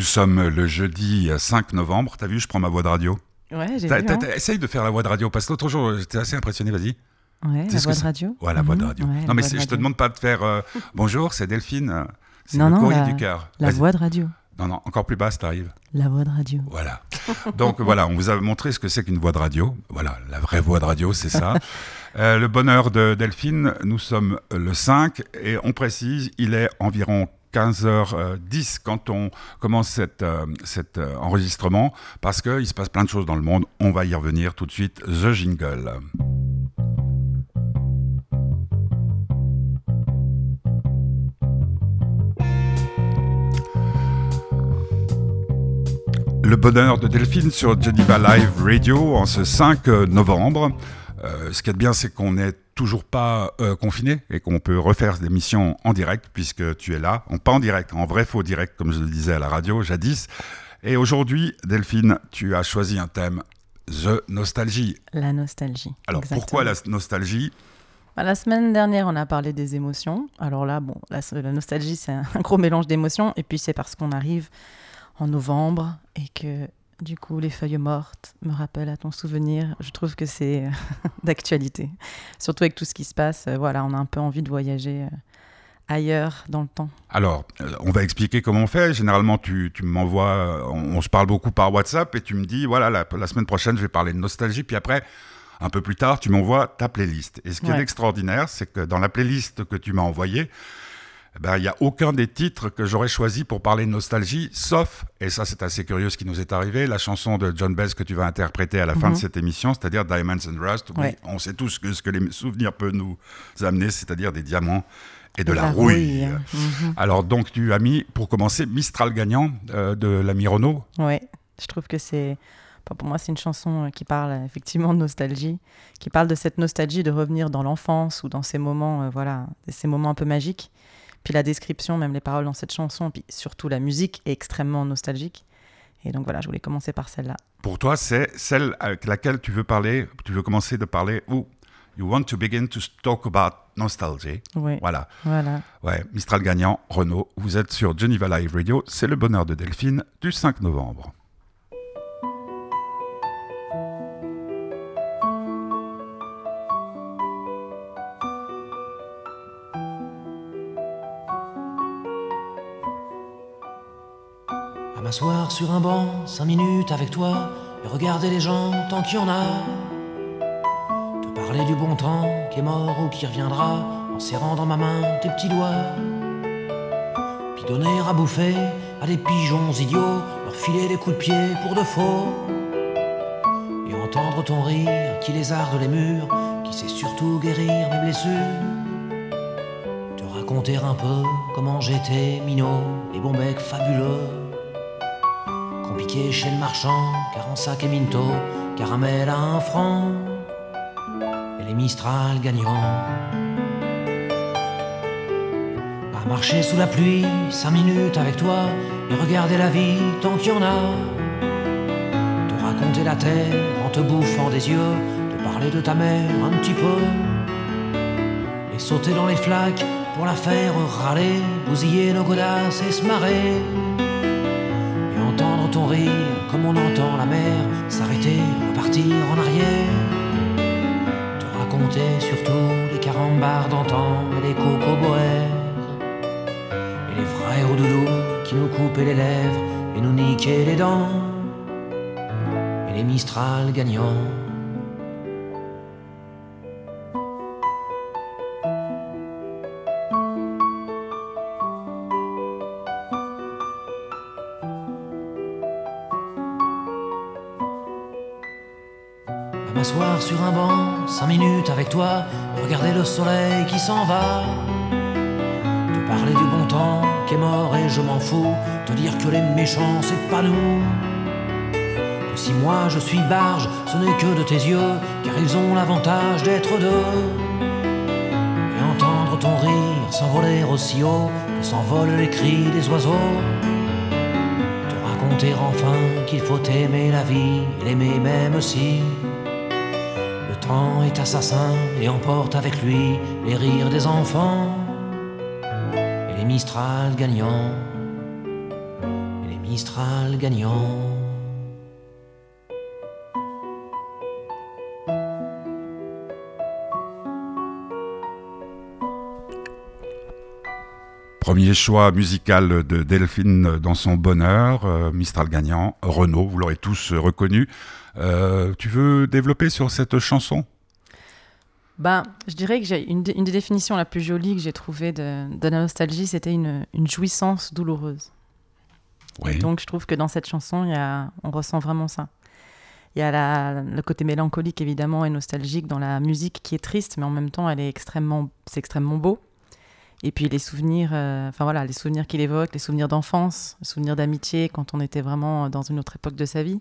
Nous sommes le jeudi 5 novembre. T'as vu, je prends ma voix de radio. Ouais, j'ai vu. hein. Essaye de faire la voix de radio, parce que l'autre jour, j'étais assez impressionné, vas-y. Ouais, la voix de radio. Ouais, la voix de Mhm, radio. non, mais je te demande pas de faire euh, bonjour, c'est Delphine. euh, C'est Non, le non, courrier la- du cœur. La voix de radio. Non, non, encore plus basse, t'arrives. La voix de radio. Voilà. Donc voilà, on vous a montré ce que c'est qu'une voix de radio. Voilà, la vraie voix de radio, c'est ça. Euh, le bonheur de Delphine, nous sommes le 5 et on précise, il est environ 15h10 quand on commence cet, euh, cet euh, enregistrement parce qu'il se passe plein de choses dans le monde. On va y revenir tout de suite. The Jingle. Le bonheur de Delphine sur Geneva Live Radio en ce 5 novembre. Euh, ce qui est bien, c'est qu'on n'est toujours pas euh, confiné et qu'on peut refaire l'émission en direct puisque tu es là. On, pas en direct, en vrai faux direct, comme je le disais à la radio jadis. Et aujourd'hui, Delphine, tu as choisi un thème, The Nostalgie. La nostalgie. Alors Exactement. pourquoi la nostalgie? Bah, La semaine dernière, on a parlé des émotions. Alors là, bon, la, la nostalgie, c'est un gros mélange d'émotions. Et puis, c'est parce qu'on arrive en novembre et que, du coup, les feuilles mortes me rappellent à ton souvenir. Je trouve que c'est euh, d'actualité. Surtout avec tout ce qui se passe. euh, voilà, on a un peu envie de voyager euh, ailleurs dans le temps. Alors, on va expliquer comment on fait. Généralement, tu, tu m'envoies, on, on se parle beaucoup par WhatsApp et tu me dis, voilà, la, la semaine prochaine, je vais parler de nostalgie. Puis après, un peu plus tard, tu m'envoies ta playlist. Et ce qui est extraordinaire, c'est que dans la playlist que tu m'as envoyée, eh ben, il n'y a aucun des titres que j'aurais choisi pour parler de nostalgie, sauf, et ça c'est assez curieux ce qui nous est arrivé, la chanson de John Baez que tu vas interpréter à la fin Mhm. de cette émission, c'est-à-dire Diamonds and Rust. Oui, Ouais. on sait tous que ce que les souvenirs peuvent nous amener, c'est-à-dire des diamants et de la, la rouille. rouille. Mhm. Alors donc tu as mis, pour commencer, Mistral gagnant euh, de l'ami Renault. Ouais, je trouve que c'est. enfin, pour moi, c'est une chanson euh, qui parle euh, effectivement de nostalgie, qui parle de cette nostalgie de revenir dans l'enfance ou dans ces moments, euh, voilà, ces moments un peu magiques. Puis la description, même les paroles dans cette chanson, puis surtout la musique est extrêmement nostalgique. Et donc voilà, je voulais commencer par celle-là. Pour toi, c'est celle avec laquelle tu veux parler, tu veux commencer de parler où You want to begin to talk about nostalgy. Oui, Voilà. voilà. Ouais, Mistral gagnant, Renault. Vous êtes sur Geneva Live Radio. C'est le bonheur de Delphine du 5 novembre. M'asseoir sur un banc, cinq minutes avec toi, et regarder les gens tant qu'il y en a. Te parler du bon temps qui est mort ou qui reviendra, en serrant dans ma main tes petits doigts. Puis donner à bouffer à des pigeons idiots, leur filer des coups de pied pour de faux. Et entendre ton rire qui lézarde les murs, qui sait surtout guérir mes blessures. Te raconter un peu comment j'étais minot, les bons becs fabuleux. Compliqué chez le marchand, car en sac et minto, caramel à un franc, et les Mistral gagnants. À marcher sous la pluie, cinq minutes avec toi, et regarder la vie tant qu'il y en a. Te raconter la terre en te bouffant des yeux, te parler de ta mère un petit peu, et sauter dans les flaques pour la faire râler, bousiller nos godasses et se marrer comme on entend la mer s'arrêter, repartir en arrière. Te raconter surtout les carambars d'antan et les cocoboères. Et les frères au doudou qui nous coupaient les lèvres et nous niquaient les dents. Et les Mistral gagnants. Toi, regarder le soleil qui s'en va. Te parler du bon temps qui est mort et je m'en fous, te dire que les méchants c'est pas nous. Que si moi je suis barge, ce n'est que de tes yeux, car ils ont l'avantage d'être deux. Et entendre ton rire s'envoler aussi haut que s'envolent les cris des oiseaux. Te raconter enfin qu'il faut aimer la vie et l'aimer même si est assassin et emporte avec lui les rires des enfants et les Mistral gagnants. Et les Mistral gagnant. Premier choix musical de Delphine dans son bonheur, euh, Mistral gagnant, Renault, vous l'aurez tous reconnu. Euh, tu veux développer sur cette chanson? Ben, je dirais que j'ai une, des définitions la plus jolie que j'ai trouvée de, la nostalgie, c'était une, jouissance douloureuse. Oui. donc je trouve que dans cette chanson, y a, on ressent vraiment ça. Il y a le côté mélancolique évidemment et nostalgique dans la musique qui est triste, mais en même temps, elle est extrêmement, c'est extrêmement beau. Et puis les souvenirs, euh, enfin voilà, les souvenirs qu'il évoque, les souvenirs d'enfance, les souvenirs d'amitié quand on était vraiment dans une autre époque de sa vie.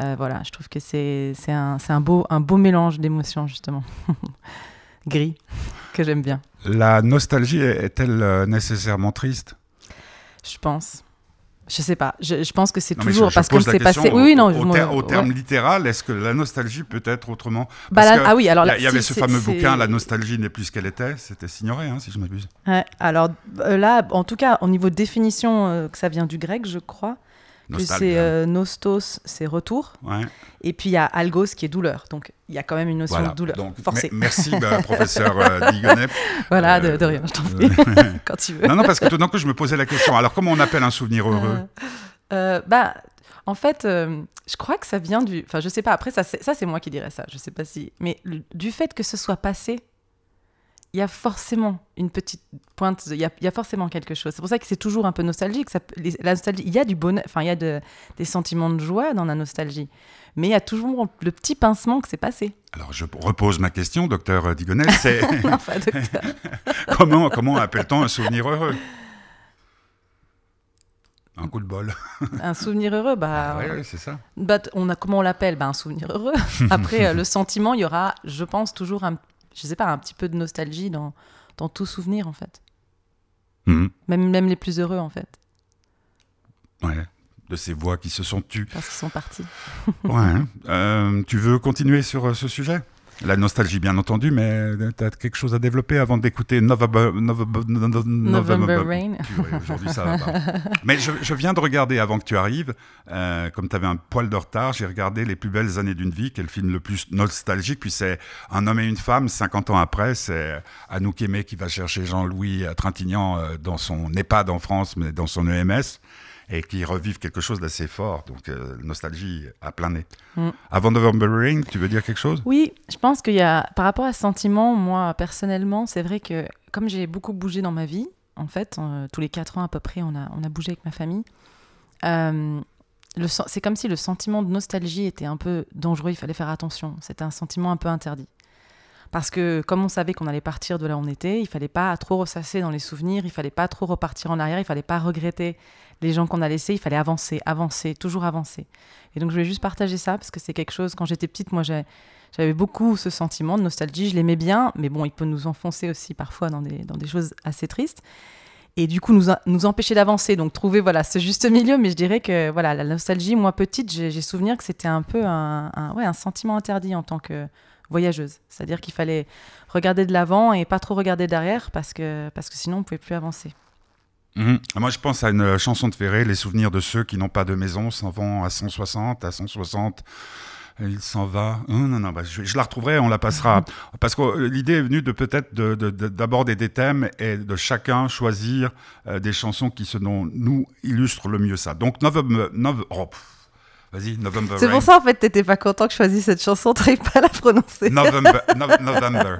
Euh, voilà, je trouve que c'est un, un, beau, un beau mélange d'émotions justement. Gris, que j'aime bien. La nostalgie est-elle euh, nécessairement triste? Je pense. Je sais pas. Je, pense que c'est toujours parce que c'est passé. oui, oui, non. Au, terme littéral, est-ce que la nostalgie peut être autrement? Bah, Ah oui, alors il y, avait ce fameux bouquin, La nostalgie n'est plus ce qu'elle était. C'était signoré, hein, si je m'abuse. Ouais, alors euh, là, en tout cas, au niveau de définition, euh, que ça vient du grec, je crois. C'est euh, nostos, c'est retour. Et puis il y a algos qui est douleur. Donc il y a quand même une notion de douleur donc, forcée. Merci, bah, professeur euh, Digonet. Voilà, de, rien, je t'en prie. quand tu veux. Non, non, parce que tout d'un coup, je me posais la question. Alors, comment on appelle un souvenir heureux? euh, Bah. En fait, je crois que ça vient du. Enfin, je sais pas. Après, ça, c'est moi qui dirais ça. Je sais pas si. Mais du fait que ce soit passé, il y a forcément une petite pointe, il y a, forcément quelque chose. C'est pour ça que c'est toujours un peu nostalgique. Ça, la nostalgie, il y a du bonheur, enfin il y a de, des sentiments de joie dans la nostalgie, mais il y a toujours le petit pincement que c'est passé. Alors je repose ma question, docteur Digonel, c'est comment comment appelle-t-on un souvenir heureux? Un coup de bol. un souvenir heureux, bah. Ah oui, c'est ça. Bah, on a, comment on l'appelle? Bah, Un souvenir heureux. Après, euh, le sentiment, il y aura, je pense, toujours un je sais pas, un petit peu de nostalgie dans, dans tout souvenir, en fait. Mhm. Même, même les plus heureux, en fait. Ouais, de ces voix qui se sont tues. Parce qu'ils sont partis. ouais. Euh, tu veux continuer sur euh, ce sujet? La nostalgie, bien entendu, mais tu as quelque chose à développer avant d'écouter November, Rain. Aujourd'hui, ça va pas. Mais je, viens de regarder avant que tu arrives, euh, comme tu avais un poil de retard, j'ai regardé Les plus belles années d'une vie, qui est le film le plus nostalgique. Puis c'est Un homme et une femme, 50 ans après. C'est Anouk Aimé qui va chercher Jean-Louis Trintignant euh, dans son EHPAD en France, mais dans son EMS et qui revivent quelque chose d'assez fort. Donc, euh, nostalgie à plein nez. Mm. Avant November Rain, tu veux dire quelque chose? Oui, je pense qu'il y a, par rapport à ce sentiment, moi, personnellement, c'est vrai que comme j'ai beaucoup bougé dans ma vie, en fait, euh, tous les quatre ans à peu près, on a, on a bougé avec ma famille. Euh, c'est comme si le sentiment de nostalgie était un peu dangereux, il fallait faire attention. C'était un sentiment un peu interdit. Parce que comme on savait qu'on allait partir de là où on était, il fallait pas trop ressasser dans les souvenirs, il fallait pas trop repartir en arrière, il fallait pas regretter les gens qu'on a laissés, il fallait avancer, avancer, toujours avancer. Et donc je voulais juste partager ça parce que c'est quelque chose, quand j'étais petite, moi j'avais beaucoup ce sentiment de nostalgie, je l'aimais bien, mais bon, il peut nous enfoncer aussi parfois dans des, choses assez tristes. Et du coup, nous, nous empêcher d'avancer, donc trouver voilà, ce juste milieu. Mais je dirais que voilà, la nostalgie, moi petite, j'ai souvenir que c'était un peu un, un, un sentiment interdit en tant que voyageuse. C'est-à-dire qu'il fallait regarder de l'avant et pas trop regarder derrière parce que, parce que sinon on ne pouvait plus avancer. Mhm. Moi, je pense à une euh, chanson de Ferré, Les souvenirs de ceux qui n'ont pas de maison s'en vont à 160, à 160. Il s'en va. Non, non, non, bah, je, la retrouverai, on la passera. Parce que euh, l'idée est venue de peut-être d'aborder de, des thèmes et de chacun choisir euh, des chansons qui, selon nous, illustrent le mieux ça. Donc, November. Oh, Vas-y, November. C'est pour ça, en fait, t'étais pas content que je choisisse cette chanson, t'arrives pas à la prononcer. November. November.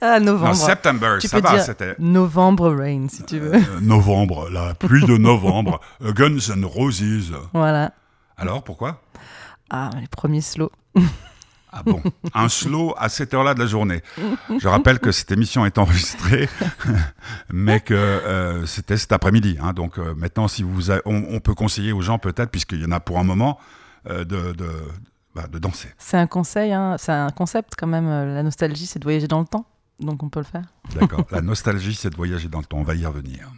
Ah, novembre. Non, September, tu ça va, c'était. Novembre Rain, si tu veux. Euh, novembre, la pluie de novembre. Guns and Roses. Voilà. Alors, pourquoi? Ah, les premiers slow. Ah bon Un slow à cette heure-là de la journée. Je rappelle que cette émission est enregistrée, mais que euh, c'était cet après-midi. Hein. donc euh, maintenant, si vous on, peut conseiller aux gens peut-être, puisqu'il y en a pour un moment, euh, de, de, bah, de, danser. C'est un conseil, hein. c'est un concept quand même. La nostalgie, c'est de voyager dans le temps. Donc on peut le faire. D'accord. La nostalgie, c'est de voyager dans le temps. On va y revenir.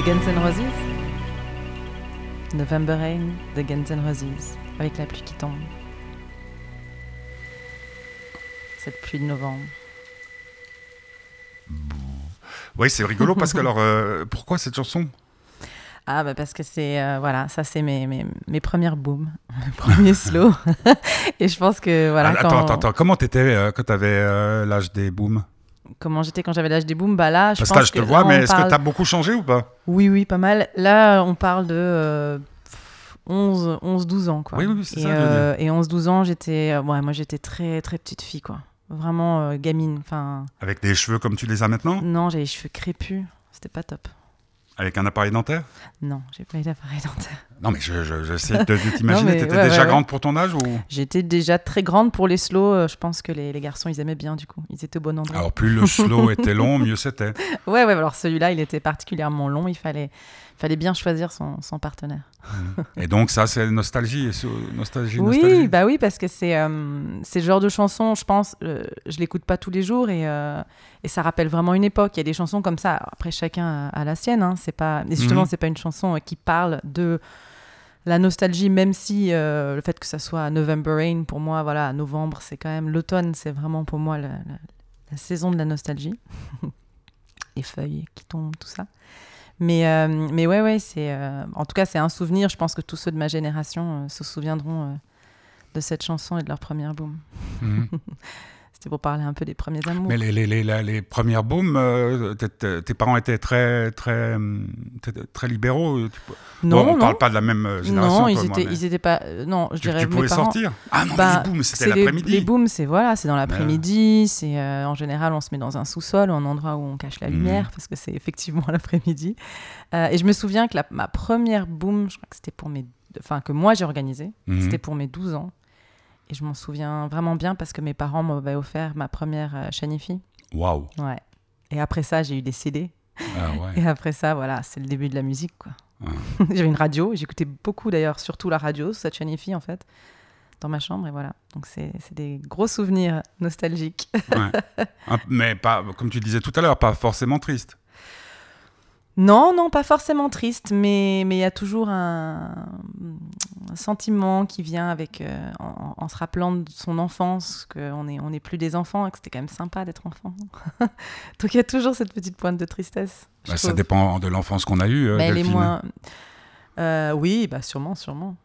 Les Guns N' Roses November Rain de Guns N' Roses, avec la pluie qui tombe. Cette pluie de novembre. Oui, c'est rigolo parce que alors, euh, pourquoi cette chanson? Ah, bah parce que c'est, euh, voilà, ça c'est mes, mes, mes premières booms, mes premiers slow. Et je pense que, voilà. Ah, quand- Attends, attends, attends, comment t'étais euh, quand t'avais euh, l'âge des booms? Comment j'étais quand j'avais l'âge des booms Bah là, je Parce que pense là, je te que vois, là, mais est-ce que parle- t'as beaucoup changé ou pas? Oui, oui, pas mal. Là, on parle de euh, 11, 11, 12 ans, quoi. Oui, oui, c'est et, ça que euh, et 11, 12 ans, j'étais, euh, ouais, moi, j'étais très, très petite fille, quoi. Vraiment euh, gamine. Enfin, Avec des cheveux comme tu les as maintenant? Non, j'avais les cheveux crépus. C'était pas top. Avec un appareil dentaire? Non, j'ai pas eu d'appareil dentaire. Non, mais je, je, j'essaie de, de Non, t'imaginer. T'étais ouais, déjà ouais, grande pour ton âge ou? J'étais déjà très grande pour les slows. euh, Je pense que les, les garçons, ils aimaient bien, du coup. Ils étaient au bon endroit. Alors, plus le slow était long, mieux c'était. Ouais, ouais, alors celui-là, il était particulièrement long. Il fallait, fallait bien choisir son, son partenaire. Et donc, ça, c'est nostalgie. Nostalgie, Oui, nostalgie? bah oui, parce que c'est euh, le genre de chanson, je pense, euh, je l'écoute pas tous les jours et, euh, et ça rappelle vraiment une époque. Il y a des chansons comme ça. Après, chacun a, a la sienne. Hein, c'est pas, et justement, Mhm. c'est pas une chanson euh, qui parle de la nostalgie, même si euh, le fait que ça soit November Rain, pour moi, voilà, novembre, c'est quand même l'automne, c'est vraiment pour moi la, la- la saison de la nostalgie. Les feuilles qui tombent, tout ça. Mais, euh, mais ouais, ouais, c'est. euh, en tout cas, c'est un souvenir. Je pense que tous ceux de ma génération euh, se souviendront de cette chanson et de leur première boom. Mhm. C'était pour parler un peu des premiers amours. Mais les, les, les, les premières booms, euh, t'es- parents étaient très, très, hum, très, très libéraux. non, Bon, on non. parle pas de la même euh, génération. non, ils étaient, ils étaient pas. euh, non, je tu, dirais. tu mes pouvais parents- sortir. Ah non, Bah, les booms, c'était l'après-midi. Les booms, c'est voilà, c'est dans l'après-midi. C'est euh, en général, on se met dans un sous-sol ou un endroit où on cache la Mhm. lumière parce que c'est effectivement l'après-midi. Euh, et je me souviens que la- ma première boom, je crois que c'était pour mes, enfin que moi j'ai organisé, Mhm. c'était pour mes 12 ans. Et je m'en souviens vraiment bien parce que mes parents m'avaient offert ma première euh, chaîne IFI. Waouh. Ouais. Et après ça, j'ai eu des CD. Ah ouais. Et après ça, voilà, c'est le début de la musique, quoi. Ouais. J'avais une radio, j'écoutais beaucoup d'ailleurs, surtout la radio, cette chaîne IFI en fait, dans ma chambre, et voilà. Donc c'est des gros souvenirs nostalgiques. Ouais. Un- mais pas, comme tu disais tout à l'heure, pas forcément triste. Non, non, pas forcément triste, mais mais il y a toujours un, un sentiment qui vient avec, euh, en, en se rappelant de son enfance, qu'on n'est on est plus des enfants et que c'était quand même sympa d'être enfant. Donc il y a toujours cette petite pointe de tristesse. Bah, ça dépend de l'enfance qu'on a eue. euh, Mais elle est Delphine. moins. Euh, oui, bah sûrement, sûrement.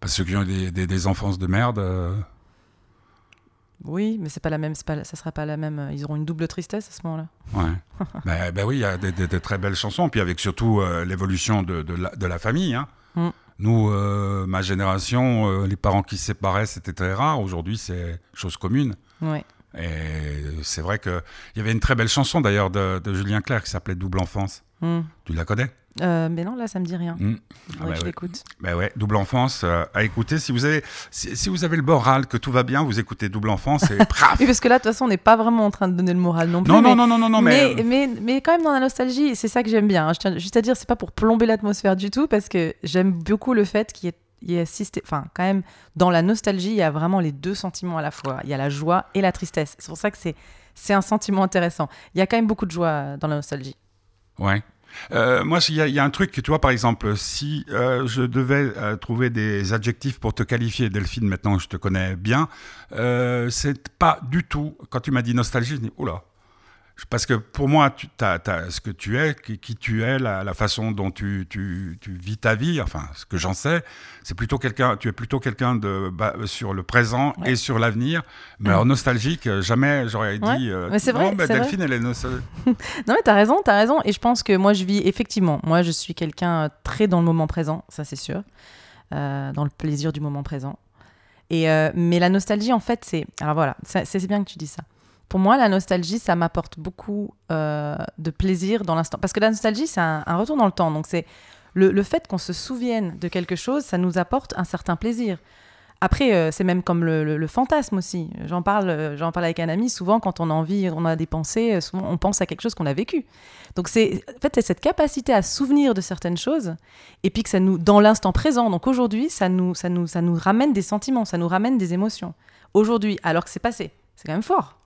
Parce que ceux qui ont des, des, des enfances de merde. euh, Oui, mais c'est pas la même, pas, ça sera pas la même. euh, Ils auront une double tristesse à ce moment-là. Ouais. ben, ben oui, il y a des, des- des très belles chansons. Puis avec surtout euh, l'évolution de, de, la, de la famille. hein. Mm. Nous, euh, ma génération, euh, les parents qui se séparaient, c'était très rare. Aujourd'hui, c'est chose commune. Ouais. Et c'est vrai qu'il y avait une très belle chanson d'ailleurs de, de Julien Clerc qui s'appelait Double Enfance. Hmm. Tu la connais? Euh, mais non, là, ça me dit rien. Mm. Ah bah je ouais. l'écoute. Ben ouais, Double Enfance euh, à écouter. Si vous, avez, si, si vous avez le moral, que tout va bien, vous écoutez Double Enfance et praf Oui, parce que là, de toute façon, on n'est pas vraiment en train de donner le moral non plus. Non, mais, non, non, non, non, non, mais. mais, mais, mais quand même dans la nostalgie, c'est ça que j'aime bien. hein. Je tiens juste à dire, c'est pas pour plomber l'atmosphère du tout, parce que j'aime beaucoup le fait qu'il y ait, il y enfin, quand même, dans la nostalgie, il y a vraiment les deux sentiments à la fois. Il y a la joie et la tristesse. C'est pour ça que c'est, c'est un sentiment intéressant. Il y a quand même beaucoup de joie dans la nostalgie. Ouais. Euh, moi, il y, y a un truc tu vois, par exemple, si euh, je devais euh, trouver des adjectifs pour te qualifier, Delphine, maintenant je te connais bien, euh, c'est pas du tout. Quand tu m'as dit nostalgie, je dis oula. Parce que pour moi, tu, t'as ce que tu es, qui, qui tu es, la, la façon dont tu, tu, tu vis ta vie, enfin, ce que j'en sais, c'est plutôt quelqu'un, tu es plutôt quelqu'un de bah, sur le présent Ouais. et sur l'avenir. Mais alors nostalgique, euh, jamais j'aurais Ouais. dit. euh, Mais c'est vrai, bah, c'est vrai. Delphine, elle est nostalgique. Non, mais t'as raison, t'as raison. Et je pense que moi, je vis effectivement. Moi, je suis quelqu'un euh, très dans le moment présent, ça c'est sûr, euh, dans le plaisir du moment présent. Et euh, mais la nostalgie, en fait, c'est. Alors voilà, c'est bien que tu dis ça. Pour moi, la nostalgie, ça m'apporte beaucoup euh, de plaisir dans l'instant. Parce que la nostalgie, c'est un, retour dans le temps. Donc, c'est le, fait qu'on se souvienne de quelque chose, ça nous apporte un certain plaisir. Après, euh, c'est même comme le, fantasme aussi. J'en parle, euh, j'en parle avec un ami. Souvent, quand on a envie, on a des pensées, souvent on pense à quelque chose qu'on a vécu. Donc, c'est en fait cette capacité à souvenir de certaines choses, et puis que ça nous, dans l'instant présent. Donc aujourd'hui, ça nous, ça nous, ça nous ramène des sentiments, ça nous ramène des émotions. Aujourd'hui, alors que c'est passé, c'est quand même fort.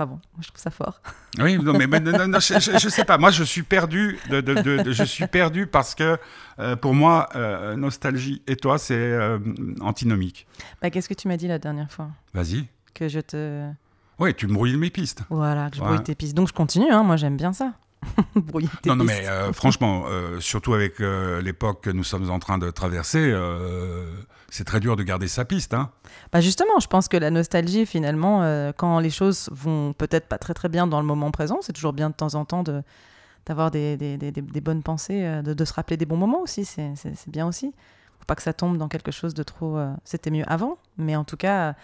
Enfin bon, moi, je trouve ça fort. Oui, non, mais, mais non, non, je, je sais pas. Moi, je suis perdu. De, de, de, de- je suis perdu parce que euh, pour moi, euh, nostalgie et toi, c'est euh, antinomique. Bah, Qu'est-ce que tu m'as dit la dernière fois? Vas-y. Que je te. Oui, tu brouilles mes pistes. Voilà, que je Ouais. brouille tes pistes. Donc je continue, hein, moi j'aime bien ça. Brouiller tes Non, non, pistes. mais euh, franchement, surtout avec l'époque que nous sommes en train de traverser, c'est très dur de garder sa piste. Hein. Bah justement, je pense que la nostalgie, finalement, euh, quand les choses vont peut-être pas très très bien dans le moment présent, c'est toujours bien de temps en temps de d'avoir des, des, des- bonnes pensées, euh, de, de se rappeler des bons moments aussi, c'est bien aussi. Faut pas que ça tombe dans quelque chose de trop... euh, C'était mieux avant, mais en tout cas,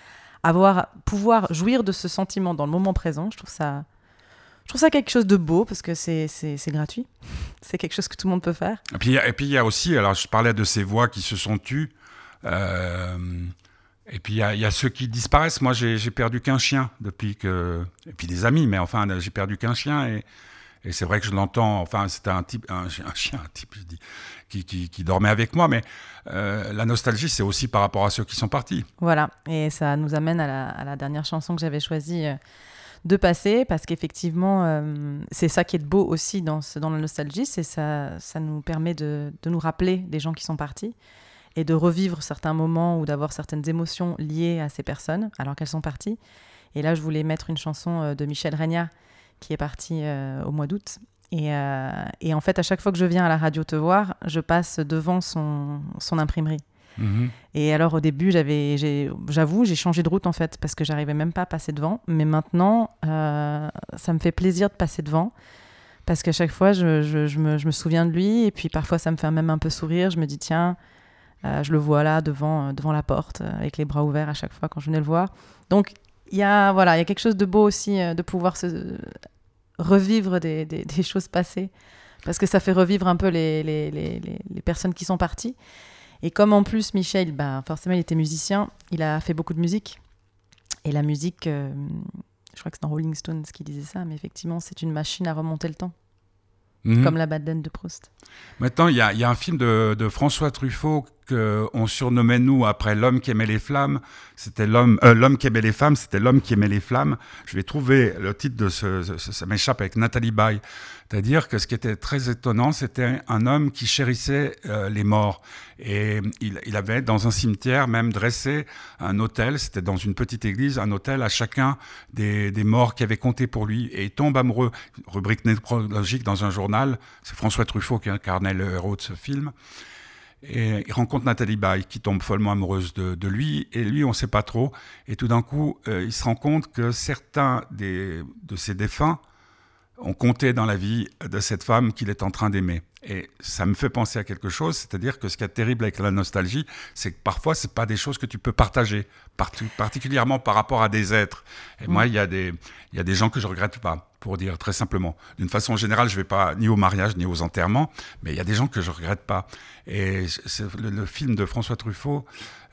avoir, pouvoir jouir de ce sentiment dans le moment présent, je trouve ça... Je trouve ça quelque chose de beau parce que c'est gratuit. C'est quelque chose que tout le monde peut faire. Et puis, et puis il y a aussi, alors je parlais de ces voix qui se sont tues. Euh, et puis il y, a- ceux qui disparaissent. Moi, j'ai perdu qu'un chien depuis que. Et puis des amis, mais enfin, j'ai perdu qu'un chien. Et, c'est vrai que je l'entends. Enfin, c'était un type, un, chi- un chien, un type, qui, dormait avec moi. Mais euh, la nostalgie, c'est aussi par rapport à ceux qui sont partis. Voilà, et ça nous amène à la, dernière chanson que j'avais choisi euh, de passer, parce qu'effectivement, c'est ça qui est beau aussi dans, la nostalgie, c'est ça, ça nous permet de nous rappeler des gens qui sont partis et de revivre certains moments ou d'avoir certaines émotions liées à ces personnes alors qu'elles sont parties. Et là, je voulais mettre une chanson euh, de Michel Regna qui est parti euh, au mois d'août. Et, euh, et en fait, à chaque fois que je viens à la radio te voir, je passe devant son, son imprimerie. Mhm. Et alors au début, j'avais, j'avoue, j'ai changé de route en fait parce que j'arrivais même pas à passer devant. Mais maintenant, euh, ça me fait plaisir de passer devant parce qu'à chaque fois, je, je- je me, je me souviens de lui et puis parfois, ça me fait même un peu sourire. Je me dis tiens, euh, je le vois là devant, euh, devant la porte euh, avec les bras ouverts à chaque fois quand je venais le voir. Donc il y a voilà, il y a quelque chose de beau aussi de pouvoir se revivre des, des- des choses passées parce que ça fait revivre un peu les, les, les- les- les personnes qui sont parties. Et comme en plus Michel, bah, forcément il était musicien, il a fait beaucoup de musique. Et la musique, euh, je crois que c'est dans Rolling Stones qui disait ça, mais effectivement c'est une machine à remonter le temps, Mhm. comme la Madeleine de Proust. Maintenant, il y a, il y a un film de, de François Truffaut qu'on surnommait, nous, après L'homme qui aimait les flammes. C'était l'homme euh, l'homme qui aimait les femmes, c'était l'homme qui aimait les flammes. Je vais trouver le titre de ce, ce- ça m'échappe avec Nathalie Baye. C'est-à-dire que ce qui était très étonnant, c'était un homme qui chérissait euh, les morts. Et il, il avait dans un cimetière même dressé un hôtel, c'était dans une petite église, un hôtel à chacun des, des morts qui avaient compté pour lui. Et il tombe amoureux, rubrique nécrologique dans un journal, c'est François Truffaut qui incarnait le héros de ce film. Et il rencontre Nathalie Baye qui tombe follement amoureuse de, lui. Et lui, on ne sait pas trop. Et tout d'un coup, euh, il se rend compte que certains des, de ses défunts ont compté dans la vie de cette femme qu'il est en train d'aimer. Et ça me fait penser à quelque chose, c'est-à-dire que ce qui est terrible avec la nostalgie, c'est que parfois, ce pas des choses que tu peux partager, parti- particulièrement par rapport à des êtres. Et moi, il y, a des- y a des gens que je regrette pas, pour dire très simplement. D'une façon générale, je vais pas ni au mariage ni aux enterrements, mais il y a des gens que je regrette pas. Et le, le film de François Truffaut,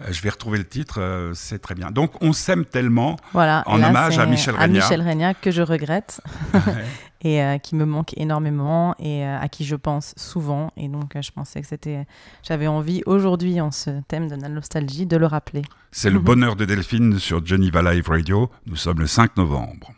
je vais retrouver le titre, euh, c'est très bien. Donc, on s'aime tellement. Voilà. En là, hommage à Michel À Regna. Michel Regna que je regrette et euh, qui me manque énormément et euh, à qui je pense souvent. Et donc, euh, je pensais que c'était. J'avais envie aujourd'hui, en ce thème de la nostalgie, de le rappeler. C'est le bonheur de Delphine sur Geneva Live Radio. Nous sommes le 5 novembre.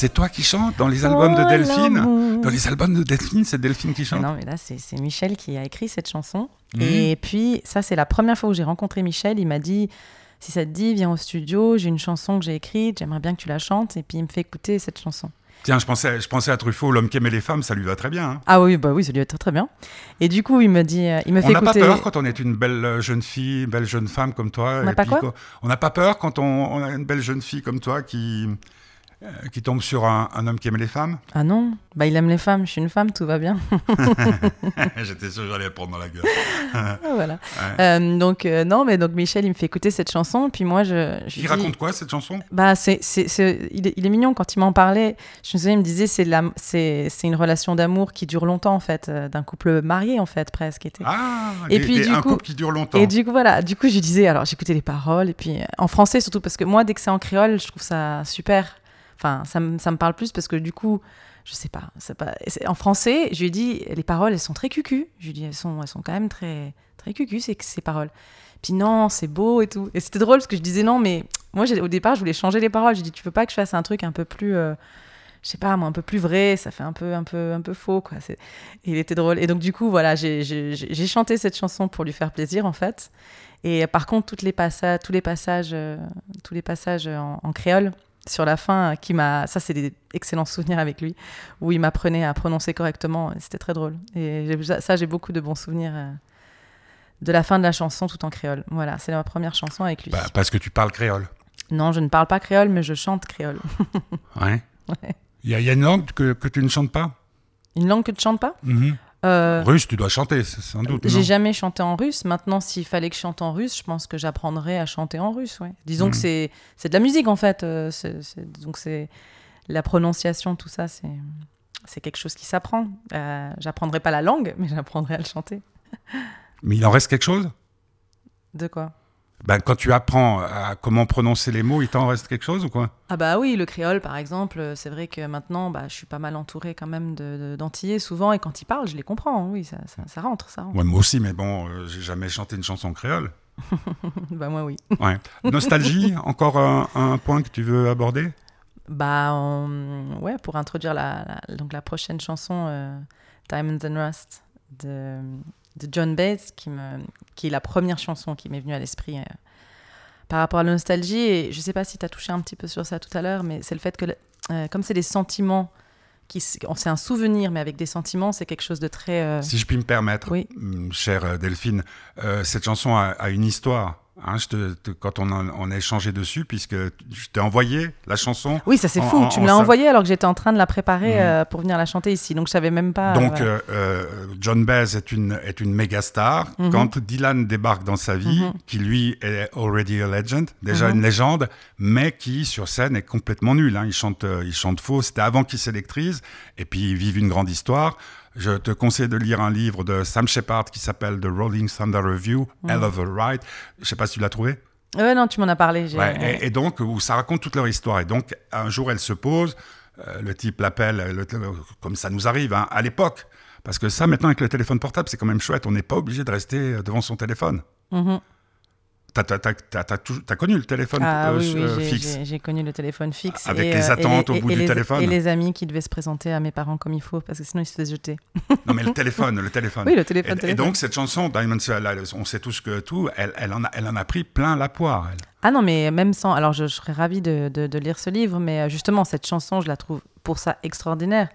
C'est toi qui chantes dans les albums de Oh, Delphine. Dans les albums de Delphine, c'est Delphine qui Mais chante non, mais là, c'est Michel qui a écrit cette chanson. Mhm. Et puis, ça, c'est la première fois où j'ai rencontré Michel. Il m'a dit Si ça te dit, viens au studio, j'ai une chanson que j'ai écrite, j'aimerais bien que tu la chantes. Et puis, il me fait écouter cette chanson. Tiens, je pensais, je pensais à Truffaut, l'homme qui aimait les femmes, ça lui va très bien. hein. Ah oui, bah oui, ça lui va très, très bien. Et du coup, il me dit euh, Il me On fait n'a pas écouter. peur quand on est une belle euh, jeune fille, une belle jeune femme comme toi. On n'a pas quoi On n'a pas peur quand on, on a une belle jeune fille comme toi qui, qui tombe sur un, un homme qui aime les femmes. Ah non, bah il aime les femmes, je suis une femme, tout va bien. J'étais sûr que j'allais prendre dans la gueule. Ah, voilà. Ouais. Euh, donc euh, non, mais donc Michel, il me fait écouter cette chanson, puis moi je. je Il dis- raconte quoi cette chanson? Bah c'est, c'est, c'est- il, est, il est mignon quand il m'en parlait. Je me souviens, il me disait c'est la, c'est, c'est une relation d'amour qui dure longtemps en fait, euh, d'un couple marié en fait presque. Était. Ah, Et des- puis, des- du un coup- couple qui dure longtemps. Et du coup, voilà, du coup, je disais, alors j'écoutais les paroles, et puis euh, en français surtout, parce que moi, dès que c'est en créole, je trouve ça super. Enfin, ça, ça me parle plus parce que du coup, je sais pas, en français, je lui dit, les paroles, elles sont très cucu. Je lui dit, elles sont, elles sont quand même très, très cucu, ces, ces paroles. Puis non, c'est beau et tout. Et c'était drôle parce que je disais non, mais moi, au départ, je voulais changer les paroles. J'ai dit, tu veux pas que je fasse un truc un peu plus. euh, je sais pas, moi, un peu plus vrai, ça fait un peu, un peu, un peu faux, quoi. Et il était drôle. Et donc, du coup, voilà, j'ai- chanté cette chanson pour lui faire plaisir, en fait. Et par contre, toutes les tous les passages, euh, tous les passages en créole sur la fin, qui m'a, ça, c'est des excellents souvenirs avec lui, où il m'apprenait à prononcer correctement. C'était très drôle. Et ça, j'ai beaucoup de bons souvenirs. euh, de la fin de la chanson tout en créole. Voilà, c'est ma première chanson avec lui. Bah, parce que tu parles créole. Non, je ne parle pas créole, mais je chante créole. Ouais. Ouais. Il y, a- il y a une langue que, que tu ne chantes pas? Une langue que tu chantes pas? Euh, Russe, tu dois chanter, sans doute. J'ai jamais chanté en russe. Maintenant, s'il fallait que je chante en russe, je pense que j'apprendrais à chanter en russe. Ouais. Disons que c'est c'est de la musique en fait. euh, c'est- c'est- donc c'est la prononciation, tout ça, c'est c'est quelque chose qui s'apprend. Euh, j'apprendrai pas la langue, mais j'apprendrai à le chanter. Mais il en reste quelque chose? De quoi? Ben, Quand tu apprends à comment prononcer les mots, il t'en reste quelque chose ou quoi? Ah bah oui, le créole par exemple, euh, c'est vrai que maintenant, bah, je suis pas mal entourée quand même de- de- d'antillais souvent, et quand ils parlent, je les comprends. Oui, ça, ça, ça rentre, ça rentre. Ouais, Moi aussi, mais bon, euh, j'ai jamais chanté une chanson créole. bah moi oui. Ouais. Nostalgie, encore un, un point que tu veux aborder? Bah, on- ouais, pour introduire la, la- donc la prochaine chanson, euh, Diamonds and Rust, de, de John Bates, qui, me, qui est la première chanson qui m'est venue à l'esprit euh, par rapport à la nostalgie. Et je sais pas si tu as touché un petit peu sur ça tout à l'heure, mais c'est le fait que, euh, comme c'est des sentiments, qui, c'est un souvenir, mais avec des sentiments, c'est quelque chose de très. euh, Si je puis me permettre, Oui. hum, chère Delphine, cette chanson a, a une histoire. Hein, je te- te- quand on a, on a échangé dessus, puisque je t'ai envoyé la chanson. Oui, ça c'est fou. en- tu me l'as sa- envoyé alors que j'étais en train de la préparer Mhm. euh, pour venir la chanter ici. Donc je savais même pas. Donc, voilà. euh, euh, John Baez est une, est une méga star. Mhm. Quand Dylan débarque dans sa vie, Mhm. qui lui est already a legend, déjà une légende, mais qui sur scène est complètement nul. hein. Il, chante, il chante faux. C'était avant qu'il s'électrise. Et puis, ils vivent une grande histoire. Je te conseille de lire un livre de Sam Shepard qui s'appelle The Rolling Thunder Review. Hell of a Ride. Je sais pas si tu l'as trouvé. Ouais, non, tu m'en as parlé. Ouais, et, et donc, où ça raconte toute leur histoire. Et donc, un jour, elle se pose, euh, le type l'appelle, euh, comme ça nous arrive hein, à l'époque. Parce que ça, maintenant, avec le téléphone portable, c'est quand même chouette. On n'est pas obligé de rester euh, devant son téléphone. Mhm. T'as connu le téléphone Ah euh, oui, oui, euh, j'ai- fixe j'ai- connu le téléphone fixe. Avec et, les euh, attentes et au bout et du les- téléphone. Et les amis qui devaient se présenter à mes parents comme il faut, parce que sinon ils se faisaient jeter. Non, mais le téléphone, le téléphone. Oui, le téléphone. Et, téléphone. donc, cette chanson, Diamond, on sait tous que tout, elle, elle, en, a, elle en a pris plein la poire. elle. Ah non, mais même sans. Alors, je, je serais ravie de, de- de lire ce livre, mais justement, cette chanson, je la trouve pour ça extraordinaire.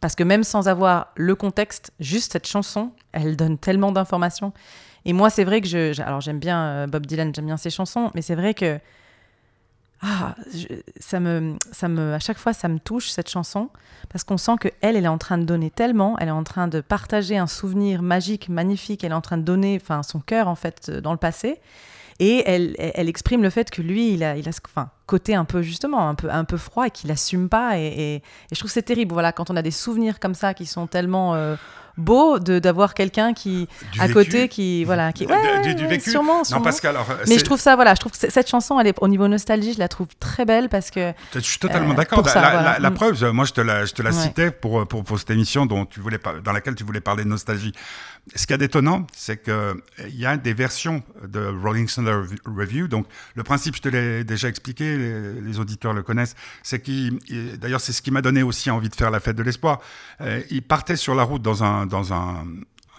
Parce que même sans avoir le contexte, juste cette chanson, elle donne tellement d'informations. Et moi, c'est vrai que je. Alors, j'aime bien euh, Bob Dylan, j'aime bien ses chansons, mais c'est vrai que. Ah, ça me, ça me, à chaque fois, ça me touche cette chanson parce qu'on sent que elle, elle est en train de donner tellement, elle est en train de partager un souvenir magique, magnifique, elle est en train de donner, enfin, son cœur en fait euh, dans le passé, et elle, elle, exprime le fait que lui, il a, il a ce enfin, côté un peu justement, un peu, un peu froid et qu'il assume pas, et je trouve que c'est terrible, voilà, quand on a des souvenirs comme ça qui sont tellement euh, beaux, de d'avoir quelqu'un qui Du à vécu. côté qui, voilà, qui, Du- ouais, du- du vécu. sûrement, Non, parce que alors, Mais je trouve ça, voilà, je trouve que cette chanson, elle est au niveau nostalgie, je la trouve très belle parce que Je suis totalement Euh, d'accord. pour La, ça, la- voilà. la- la Mm. preuve, moi, je te la, je te la Ouais. citais pour, pour, pour cette émission dont tu voulais dans laquelle tu voulais parler de nostalgie. Ce qui est étonnant, c'est qu'il y a des versions de Rolling Thunder Rev- Review. Donc, le principe, je te l'ai déjà expliqué, les, auditeurs le connaissent. C'est qu'il, il- d'ailleurs, c'est ce qui m'a donné aussi envie de faire la fête de l'espoir. Euh, il partait sur la route dans un, dans un,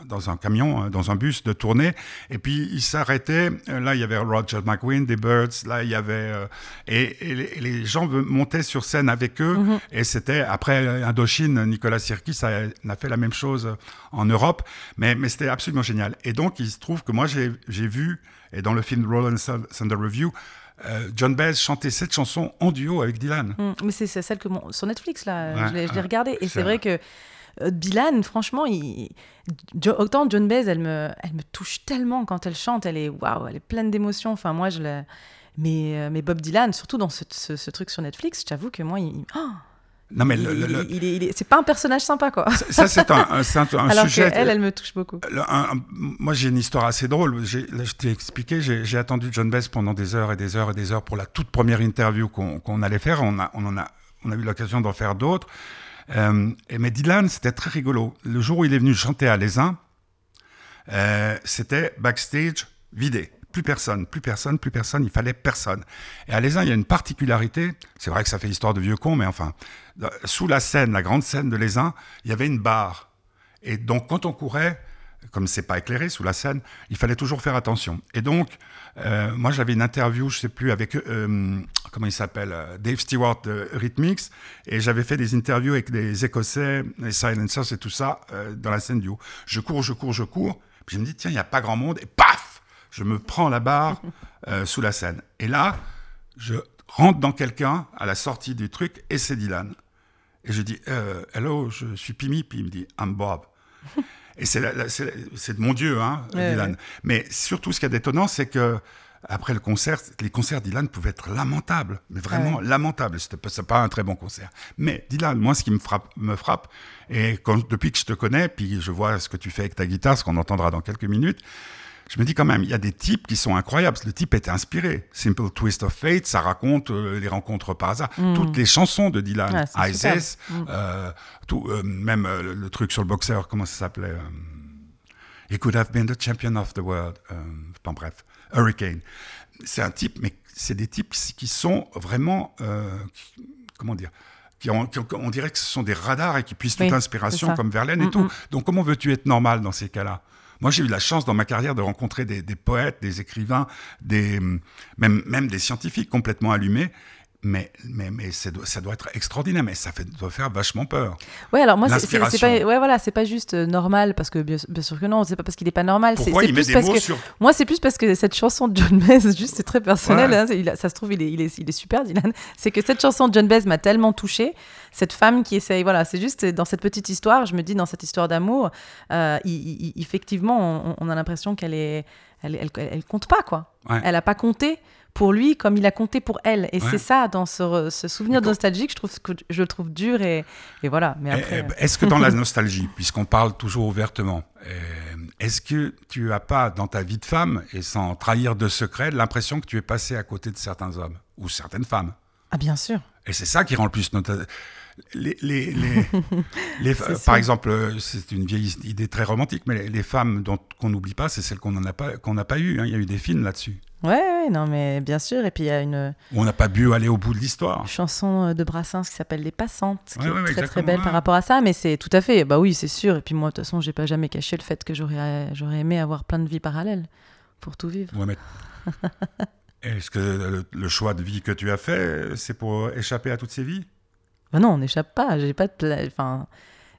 dans un camion, hein, dans un bus de tournée, et puis il s'arrêtait. Euh, Là, il y avait Roger McGuinn, des Birds. Là, il y avait euh, et, et les, et les gens montaient sur scène avec eux. Mhm. Et c'était après Indochine, Nicolas Sirkis a, a fait la même chose en Europe, mais, mais c'était absolument génial. Et donc, il se trouve que moi, j'ai vu et dans le film Roland Thunder Review. euh, John Baez chantait cette chanson en duo avec Dylan. Mm. Mais c'est celle que mon- sur Netflix, là, Ouais, je l'ai ouais. regardée. Et c'est vrai que euh, Dylan, franchement, il... Autant John Baez, elle me... elle me touche tellement quand elle chante. Elle est waouh, elle est pleine d'émotions. Enfin, moi, je la. Mais, euh, mais Bob Dylan, surtout dans ce, ce- ce truc sur Netflix, je t'avoue que moi, il, oh, Non, mais il- le- il- le- il est- il est- c'est pas un personnage sympa, quoi. ça, c'est un, un- Alors sujet. qu'elle, elle me touche beaucoup. Le- un- un- moi, j'ai une histoire assez drôle. Là, je t'ai expliqué, j'ai attendu John Baez pendant des heures et des heures et des heures pour la toute première interview qu'on qu'on allait faire. On a, on, en a, on a eu l'occasion d'en faire d'autres. Euh, mais Dylan, c'était très rigolo. Le jour où il est venu chanter à l'Aisin, euh, c'était backstage vidé. Plus personne, plus personne, plus personne, il fallait personne. Et à l'Aisin, il y a une particularité, c'est vrai que ça fait histoire de vieux con, mais enfin, sous la scène, la grande scène de l'Aisin, il y avait une barre. Et donc, quand on courait, comme c'est pas éclairé sous la scène, il fallait toujours faire attention. Et donc, euh, moi, j'avais une interview, je sais plus, avec, euh, comment il s'appelle, euh, Dave Stewart de Rhythmix, et j'avais fait des interviews avec des Écossais, les Silencers et tout ça, euh, dans la scène du haut. Je cours, je cours, je cours, puis je me dis, tiens, il n'y a pas grand monde, et paf Je me prends la barre euh, sous la scène. Et là, je rentre dans quelqu'un à la sortie du truc, et c'est Dylan. Et je dis, euh, hello, je suis Pimi, puis il me dit, I'm Bob. Et c'est de mon Dieu, hein, Ouais, Dylan. ouais. Mais surtout, ce qui est d'étonnant, c'est que après le concert, les concerts Dylan pouvaient être lamentables, mais vraiment lamentables. C'était pas, pas un très bon concert. Mais Dylan, moi, ce qui me frappe, me frappe, et quand, depuis que je te connais, puis je vois ce que tu fais avec ta guitare, ce qu'on entendra dans quelques minutes, je me dis quand même, il y a des types qui sont incroyables. Le type était inspiré. Simple Twist of Fate, ça raconte euh, les rencontres par hasard. Toutes les chansons de Dylan, Ah, Isis, euh, tout, euh, même le, truc sur le boxeur, comment ça s'appelait He could have been the champion of the world. Enfin bref, Hurricane. C'est un type, mais c'est des types qui sont vraiment, qui- comment dire, qui ont- qui ont- on dirait que ce sont des radars et qui puissent Oui, toute ça. comme Verlaine et Mm, tout. mm. Donc comment veux-tu être normal dans ces cas-là? Moi, j'ai eu la chance dans ma carrière de rencontrer des, poètes, des écrivains, des, même, même des scientifiques complètement allumés. Mais, mais, mais ça, doit, ça doit être extraordinaire, mais ça fait, doit faire vachement peur. Ouais, alors moi, c'est- pas, ouais, voilà, c'est pas juste euh, normal parce que bien, bien sûr que non, c'est pas parce qu'il est pas normal. Pourquoi il met des parce mots que sur... moi, c'est plus parce que cette chanson de John Baez, juste c'est très personnel. Ouais. hein, c'est- il a- ça se trouve, il est, il est, il est super, Dylan. C'est que cette chanson de John Baez m'a tellement touchée. Cette femme qui essaye, voilà, c'est juste dans cette petite histoire. Je me dis dans cette histoire d'amour, euh, effectivement, on, on a l'impression qu'elle est, elle, elle, elle- elle compte pas quoi. Ouais. Elle a pas compté pour lui comme il a compté pour elle. Et Ouais. c'est ça dans ce, ce souvenir nostalgique, je trouve que je le trouve dur et, et voilà. Mais Eh, après, eh, Est-ce que dans la nostalgie, puisqu'on parle toujours ouvertement, euh, est-ce que tu as pas dans ta vie de femme, et sans trahir de secret, l'impression que tu es passé à côté de certains hommes ou certaines femmes? Ah bien sûr. Et c'est ça qui rend le plus les, euh, par exemple, euh, c'est une vieille idée très romantique, mais les, femmes dont qu'on n'oublie pas, c'est celles qu'on n'en a pas qu'on n'a pas eu. hein. Il y a eu des films là-dessus Ouais, ouais, non, mais bien sûr. Et puis il y a une où on n'a pas pu aller au bout de l'histoire. chanson euh, de Brassens qui s'appelle Les Passantes, qui Ouais, est ouais, très très belle par rapport à ça. Mais c'est tout à fait, bah oui, c'est sûr. Et puis moi, de toute façon, j'ai pas jamais caché le fait que j'aurais j'aurais aimé avoir plein de vies parallèles pour tout vivre. Ouais, mais- Est-ce que le, le choix de vie que tu as fait, c'est pour échapper à toutes ces vies? Bah non, on n'échappe pas. J'ai pas de pla- enfin.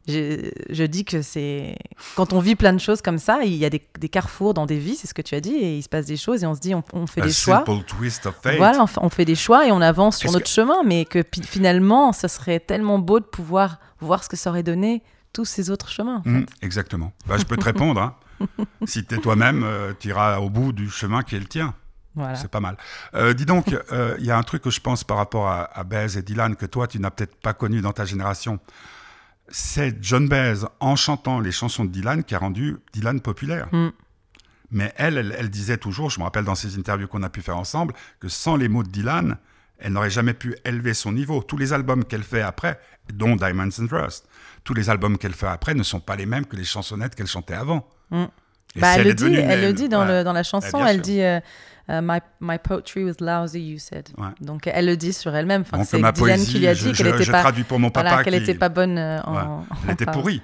Je dis que c'est quand on vit plein de choses comme ça, il y a des, des carrefours dans des vies, c'est ce que tu as dit, et il se passe des choses et on se dit on, on fait A des choix. simple twist of fate. Voilà, on fait, on fait des choix et on avance sur notre chemin, mais que finalement, ça serait tellement beau de pouvoir voir ce que ça aurait donné tous ces autres chemins. en fait. Mm, exactement. Bah, je peux te répondre. hein. si tu es toi-même, tu iras au bout du chemin qui est le tien. Voilà. C'est pas mal. Euh, dis donc, euh, il y a un truc que je pense par rapport à, à et Dylan que toi, tu n'as peut-être pas connu dans ta génération. C'est John Baez, en chantant les chansons de Dylan, qui a rendu Dylan populaire. Mm. Mais elle, elle, elle disait toujours, je me rappelle dans ces interviews qu'on a pu faire ensemble, que sans les mots de Dylan, elle n'aurait jamais pu élever son niveau. Tous les albums qu'elle fait après, dont Diamonds and Rust, tous les albums qu'elle fait après ne sont pas les mêmes que les chansonnettes qu'elle chantait avant. Mm. Bah, si elle, le dit, elle le dit dans, ouais. le, dans la chanson, bien elle sûr. dit euh, euh, my, my poetry was lousy, you said. Ouais. Donc elle le dit sur elle-même. Enfin, c'est ma Dylan poésie, qui lui a dit qu'elle je- était je pas, pour mon papa voilà, qu'elle qui- était pas bonne euh, en. Ouais. Elle était pourrie.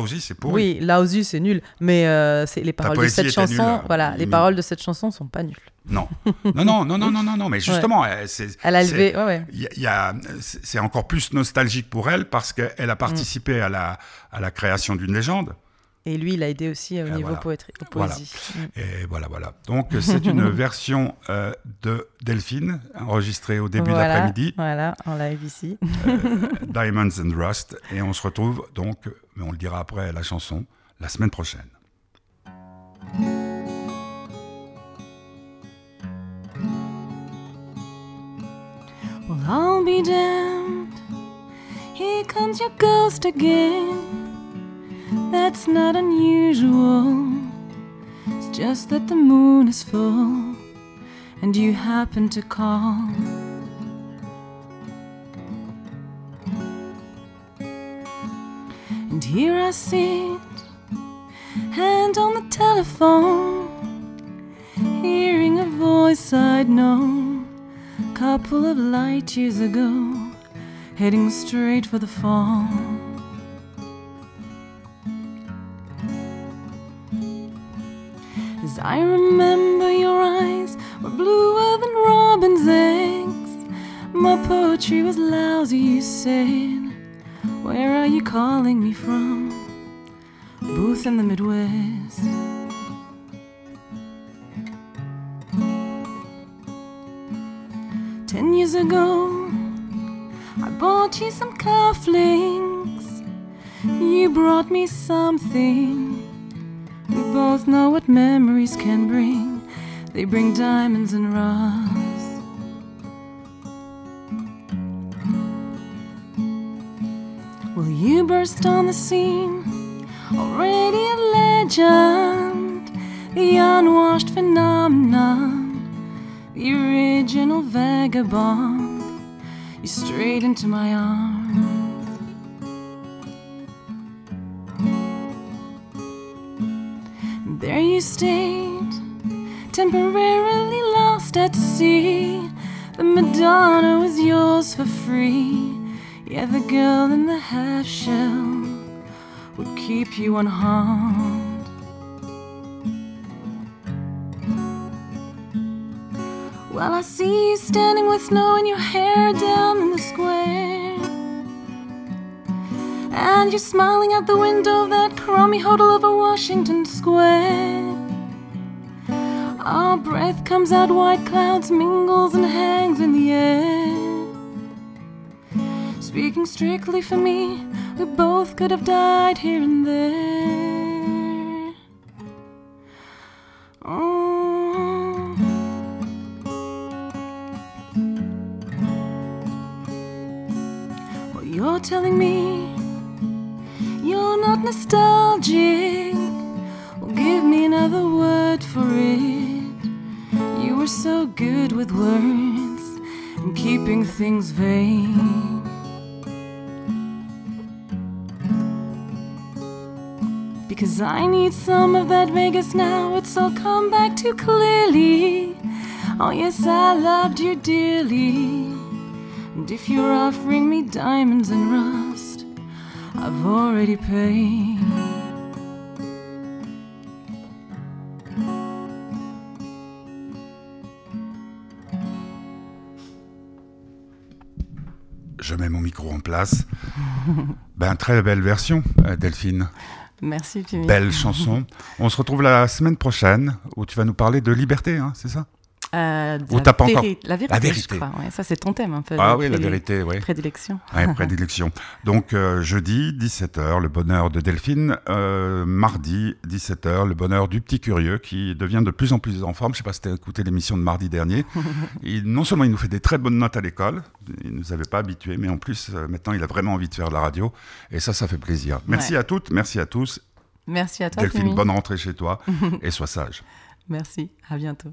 Aussi, c'est pourri. Oui, lousy, c'est nul. Mais euh, c'est les paroles de cette chanson, nulle, voilà, les paroles de cette chanson sont pas nulles. Non. non, non, non, non, non, non, non, mais justement, elle- c'est. Elle a c'est- élevé, ouais, ouais. c'est c'est encore plus nostalgique pour elle parce qu'elle Mm. a participé à, la, à la création d'une légende. Et lui, il a aidé aussi au Et niveau voilà. poétrie, Voilà. poésie. Mm. Et voilà, voilà. Donc, c'est une version euh, de Delphine, enregistrée au début voilà, d'après-midi, Voilà, en live ici. Diamonds and Rust. Et on se retrouve donc, mais on le dira après la chanson, la semaine prochaine. Well, I'll be damned. Here comes your ghost again. That's not unusual. It's just that the moon is full and you happen to call. And here I sit, hand on the telephone, hearing a voice I'd known a couple of light years ago, heading straight for the fall. I remember, your eyes were bluer than robin's eggs. My poetry was lousy, you said. Where are you calling me from? Booth in the Midwest. Ten years ago, I bought you some cufflinks. You brought me something. Both know what memories can bring. They bring diamonds and rust. Will you burst on the scene, already a legend, the unwashed phenomenon the original vagabond. You straight into my arms. You stayed, temporarily lost at sea. The Madonna was yours for free. Yeah, the girl in the half shell would keep you unharmed. Well, I see you standing with snow in your hair down in the square. And you're smiling out the window of that crummy hotel over Washington Square. Our breath comes out, white clouds mingles and hangs in the air. Speaking strictly for me, we both could have died here and there. Oh. You're telling me nostalgic. Well, give me another word for it. You were so good with words and keeping things vague. Because I need some of that Vegas now, it's all come back too clearly. Oh, yes, I loved you dearly. And if you're offering me diamonds and rust, I've already paid. Je mets mon micro en place. ben, très belle version, euh, Delphine. Merci, Pimi. Belle chanson. On se retrouve la semaine prochaine où tu vas nous parler de liberté, hein, c'est ça? Euh, Ou la, t'as pas encore- la vérité, La vérité. je crois. Ouais, ça, c'est ton thème un peu. Ah oui, la vérité, oui. Prédilection. Ouais, prédilection. Donc euh, jeudi 17h, le bonheur de Delphine. Euh, mardi 17h, le bonheur du petit curieux qui devient de plus en plus en forme. Je sais pas si tu as écouté l'émission de mardi dernier. il, non seulement il nous fait des très bonnes notes à l'école, il nous avait pas habitués, mais en plus maintenant il a vraiment envie de faire de la radio. Et ça, ça fait plaisir. Merci Ouais. à toutes, merci à tous. Merci à toi, Delphine, bonne rentrée chez toi et sois sage. Merci. À bientôt.